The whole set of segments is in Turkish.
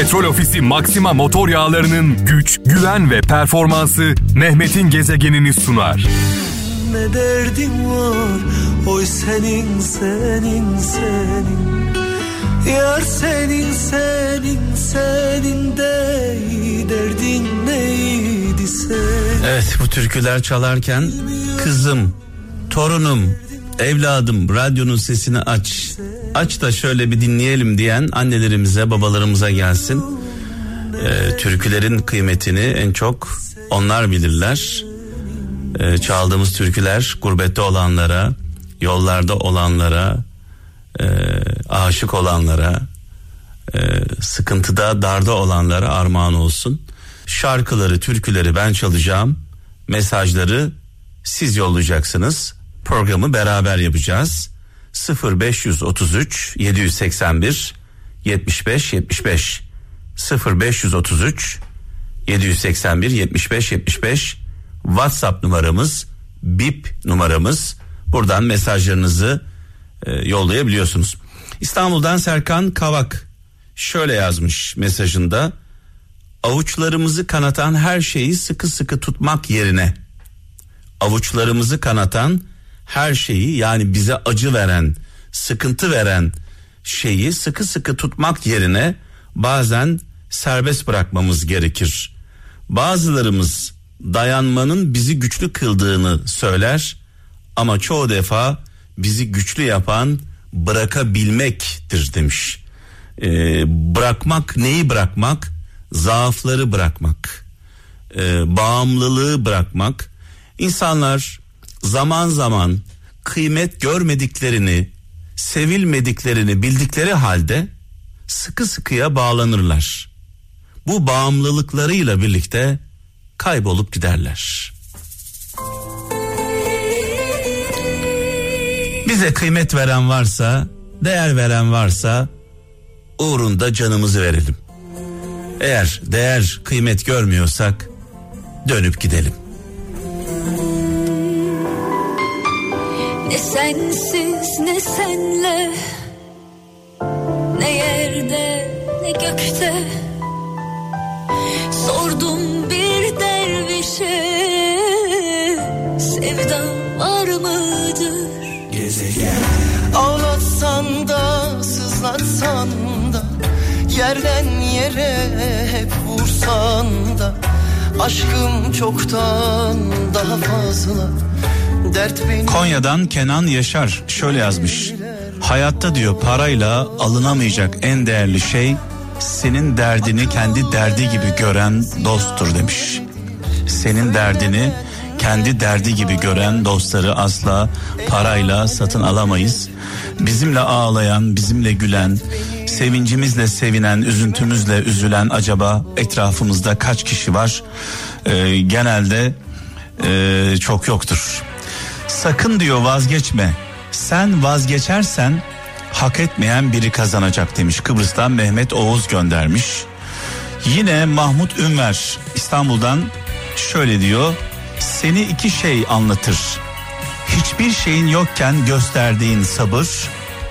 Petrol Ofisi Maxima motor yağlarının güç, güven ve performansı Mehmet'in gezegenini sunar. Ne derdin var oy senin senin senin Yar senin senin senin de derdin neydi senin Evet bu türküler çalarken kızım, torunum, evladım radyonun sesini aç. Aç da şöyle bir dinleyelim diyen annelerimize babalarımıza gelsin. Ee, türkülerin kıymetini en çok onlar bilirler. Ee, çaldığımız türküler gurbette olanlara, yollarda olanlara, e, aşık olanlara, e, sıkıntıda, darda olanlara armağan olsun. Şarkıları, türküleri ben çalacağım. Mesajları siz yollayacaksınız. Programı beraber yapacağız. 0533 781 75 75 0533 781 75 75 WhatsApp numaramız, BIP numaramız. Buradan mesajlarınızı e, yollayabiliyorsunuz. İstanbul'dan Serkan Kavak şöyle yazmış mesajında. Avuçlarımızı kanatan her şeyi sıkı sıkı tutmak yerine avuçlarımızı kanatan her şeyi yani bize acı veren, sıkıntı veren şeyi sıkı sıkı tutmak yerine bazen serbest bırakmamız gerekir. Bazılarımız dayanmanın bizi güçlü kıldığını söyler ama çoğu defa bizi güçlü yapan bırakabilmektir demiş. Ee, bırakmak neyi bırakmak? Zaafları bırakmak, ee, bağımlılığı bırakmak. İnsanlar zaman zaman kıymet görmediklerini, sevilmediklerini bildikleri halde sıkı sıkıya bağlanırlar. Bu bağımlılıklarıyla birlikte kaybolup giderler. Bize kıymet veren varsa, değer veren varsa uğrunda canımızı verelim. Eğer değer kıymet görmüyorsak dönüp gidelim. Ne sensiz ne senle. Ne yerde ne gökte. Sordum bir dervişe Sevda var mıdır? Ağlatsan da sızlatsan da Yerden yere hep vursan da Aşkım çoktan daha fazla Konya'dan Kenan Yaşar şöyle yazmış. Hayatta diyor parayla alınamayacak en değerli şey senin derdini kendi derdi gibi gören dosttur demiş. Senin derdini kendi derdi gibi gören dostları asla parayla satın alamayız. Bizimle ağlayan, bizimle gülen, sevincimizle sevinen, üzüntümüzle üzülen acaba etrafımızda kaç kişi var? Ee, genelde e, çok yoktur. Sakın diyor vazgeçme. Sen vazgeçersen hak etmeyen biri kazanacak demiş. Kıbrıs'tan Mehmet Oğuz göndermiş. Yine Mahmut Ünver İstanbul'dan şöyle diyor. Seni iki şey anlatır. Hiçbir şeyin yokken gösterdiğin sabır,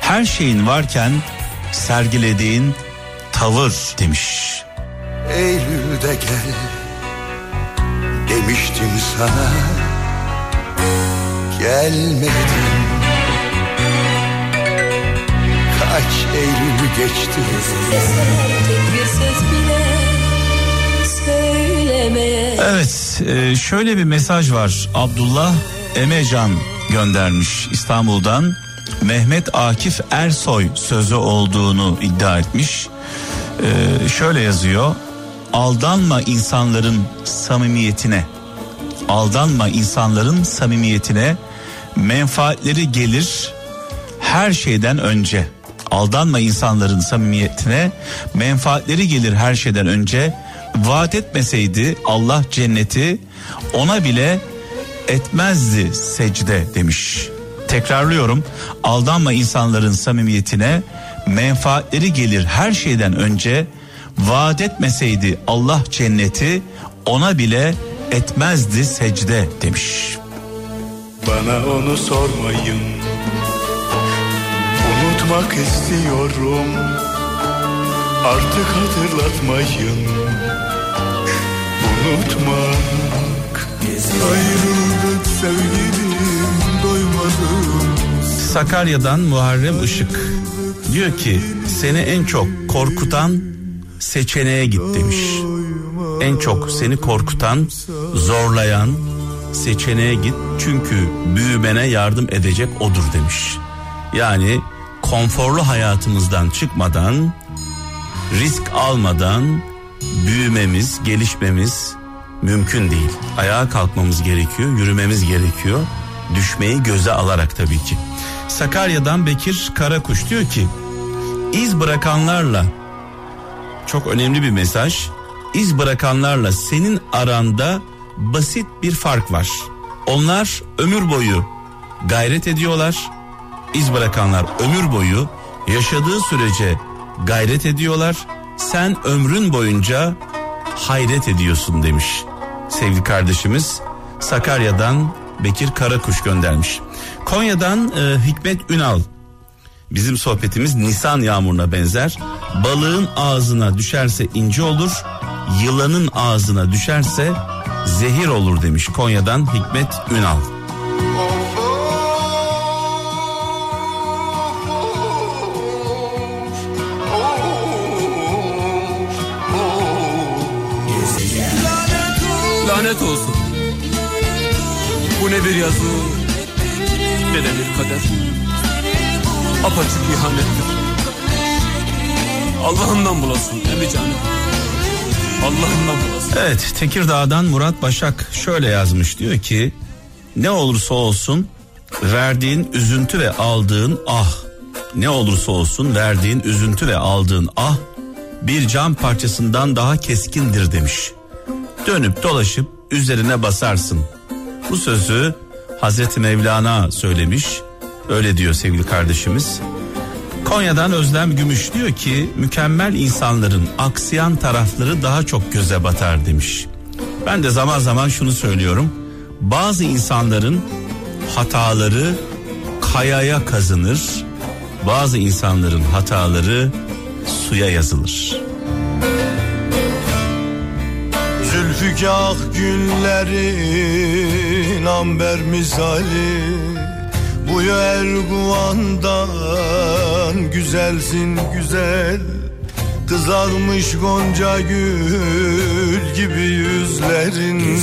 her şeyin varken sergilediğin tavır demiş. Eylül'de gel Demiştim sana Gelmedin. Kaç Eylül geçti. Bir söz bile söylemeye. Evet e, şöyle bir mesaj var. Abdullah Emecan göndermiş İstanbul'dan. Mehmet Akif Ersoy sözü olduğunu iddia etmiş. E, şöyle yazıyor. Aldanma insanların samimiyetine. Aldanma insanların samimiyetine menfaatleri gelir her şeyden önce. Aldanma insanların samimiyetine. Menfaatleri gelir her şeyden önce. Vaat etmeseydi Allah cenneti ona bile etmezdi secde demiş. Tekrarlıyorum. Aldanma insanların samimiyetine menfaatleri gelir her şeyden önce. Vaat etmeseydi Allah cenneti ona bile etmezdi secde demiş. Bana onu sormayın. Unutmak istiyorum. Artık hatırlatmayın. Unutmak. Ayrıldık sevgilim Doymadım. Sakarya'dan Muharrem Işık diyor ki seni en çok korkutan seçeneğe git demiş. En çok seni korkutan, zorlayan seçeneğe git çünkü büyümene yardım edecek odur demiş. Yani konforlu hayatımızdan çıkmadan, risk almadan büyümemiz, gelişmemiz mümkün değil. Ayağa kalkmamız gerekiyor, yürümemiz gerekiyor. Düşmeyi göze alarak tabii ki. Sakarya'dan Bekir Karakuş diyor ki iz bırakanlarla çok önemli bir mesaj. İz bırakanlarla senin aranda basit bir fark var. Onlar ömür boyu gayret ediyorlar. İz bırakanlar ömür boyu yaşadığı sürece gayret ediyorlar. Sen ömrün boyunca hayret ediyorsun demiş. Sevgili kardeşimiz Sakarya'dan Bekir Karakuş göndermiş. Konya'dan e, Hikmet Ünal Bizim sohbetimiz Nisan yağmuruna benzer. Balığın ağzına düşerse ince olur, yılanın ağzına düşerse zehir olur demiş Konya'dan Hikmet Ünal. Lanet olsun. Bu ne bir yazı ne de bir kader. Apaçık ihanettir. Allah'ından bulasın emi canım. Allah'ından bulasın. Evet Tekirdağ'dan Murat Başak şöyle yazmış diyor ki ne olursa olsun verdiğin üzüntü ve aldığın ah ne olursa olsun verdiğin üzüntü ve aldığın ah bir cam parçasından daha keskindir demiş. Dönüp dolaşıp üzerine basarsın. Bu sözü Hazreti Mevlana söylemiş. Öyle diyor sevgili kardeşimiz. Konya'dan Özlem Gümüş diyor ki mükemmel insanların aksayan tarafları daha çok göze batar demiş. Ben de zaman zaman şunu söylüyorum. Bazı insanların hataları kayaya kazınır. Bazı insanların hataları suya yazılır. Zülfikar günlerin amber misali Bu Erguvan'dan güzelsin güzel Kızarmış gonca gül gibi yüzlerin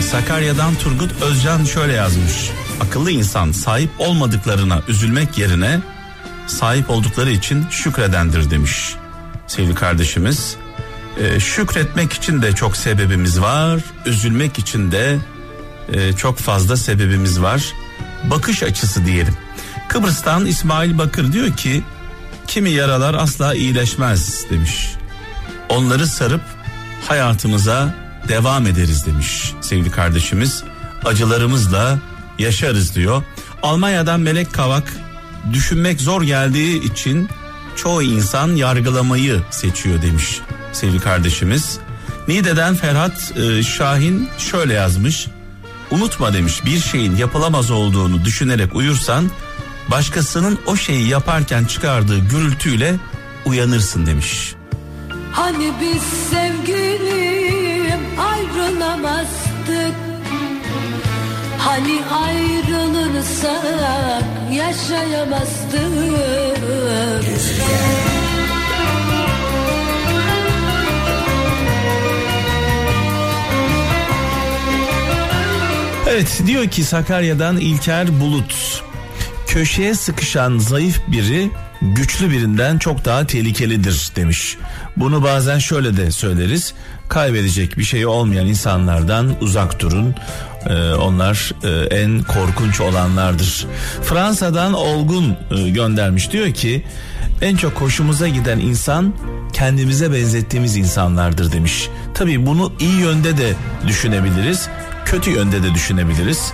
Sakarya'dan Turgut Özcan şöyle yazmış. Akıllı insan sahip olmadıklarına üzülmek yerine sahip oldukları için şükredendir demiş sevgili kardeşimiz. Ee, şükretmek için de çok sebebimiz var. Üzülmek için de e, çok fazla sebebimiz var. Bakış açısı diyelim. Kıbrıs'tan İsmail Bakır diyor ki kimi yaralar asla iyileşmez demiş. Onları sarıp hayatımıza devam ederiz demiş sevgili kardeşimiz. Acılarımızla yaşarız diyor. Almanya'dan Melek Kavak düşünmek zor geldiği için çoğu insan yargılamayı seçiyor demiş sevgili kardeşimiz. Niğde'den Ferhat e, Şahin şöyle yazmış. Unutma demiş bir şeyin yapılamaz olduğunu düşünerek uyursan başkasının o şeyi yaparken çıkardığı gürültüyle uyanırsın demiş. Hani biz sevgilim ayrılamazdık Hani ayrılırsak yaşayamazdık Evet diyor ki Sakarya'dan İlker Bulut. Köşeye sıkışan zayıf biri güçlü birinden çok daha tehlikelidir demiş. Bunu bazen şöyle de söyleriz. Kaybedecek bir şey olmayan insanlardan uzak durun. Ee, onlar e, en korkunç olanlardır. Fransa'dan Olgun e, göndermiş diyor ki en çok hoşumuza giden insan kendimize benzettiğimiz insanlardır demiş. Tabii bunu iyi yönde de düşünebiliriz kötü yönde de düşünebiliriz.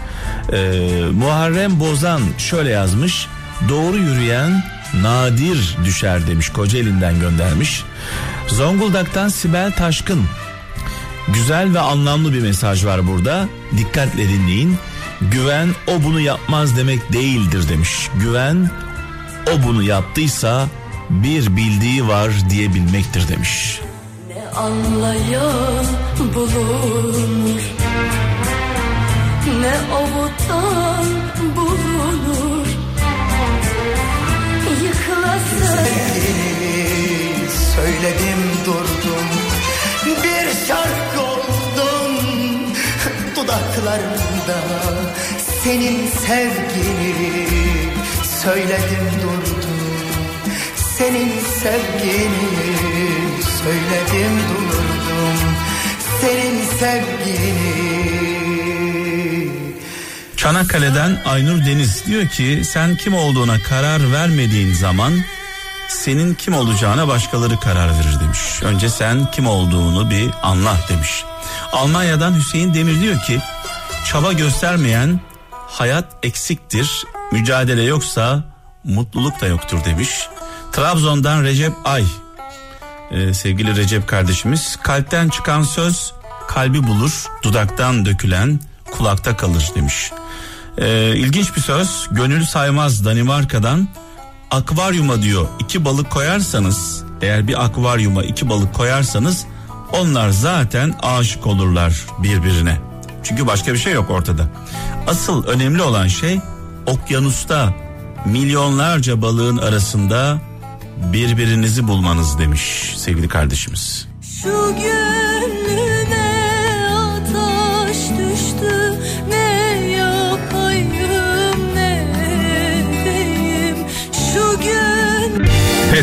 Ee, Muharrem Bozan şöyle yazmış. Doğru yürüyen nadir düşer demiş Kocaeli'nden göndermiş. Zonguldak'tan Sibel Taşkın. Güzel ve anlamlı bir mesaj var burada. Dikkatle dinleyin. Güven o bunu yapmaz demek değildir demiş. Güven o bunu yaptıysa bir bildiği var diyebilmektir demiş. Ne anlayan bulunur Ne avuttan Söyledim durdum. Bir şarkı oldum. Dudaklarında Senin sevgini Söyledim durdum. Senin sevgini Söyledim durdum. Senin sevgini Çanakkale'den Aynur Deniz diyor ki sen kim olduğuna karar vermediğin zaman senin kim olacağına başkaları karar verir demiş. Önce sen kim olduğunu bir anla demiş. Almanya'dan Hüseyin Demir diyor ki çaba göstermeyen hayat eksiktir. Mücadele yoksa mutluluk da yoktur demiş. Trabzon'dan Recep Ay ee, sevgili Recep kardeşimiz kalpten çıkan söz kalbi bulur dudaktan dökülen kulakta kalır demiş. Ee, ilginç bir söz gönül saymaz Danimarka'dan akvaryuma diyor iki balık koyarsanız eğer bir akvaryuma iki balık koyarsanız onlar zaten aşık olurlar birbirine. Çünkü başka bir şey yok ortada. Asıl önemli olan şey okyanusta milyonlarca balığın arasında birbirinizi bulmanız demiş sevgili kardeşimiz. Şu gönlüme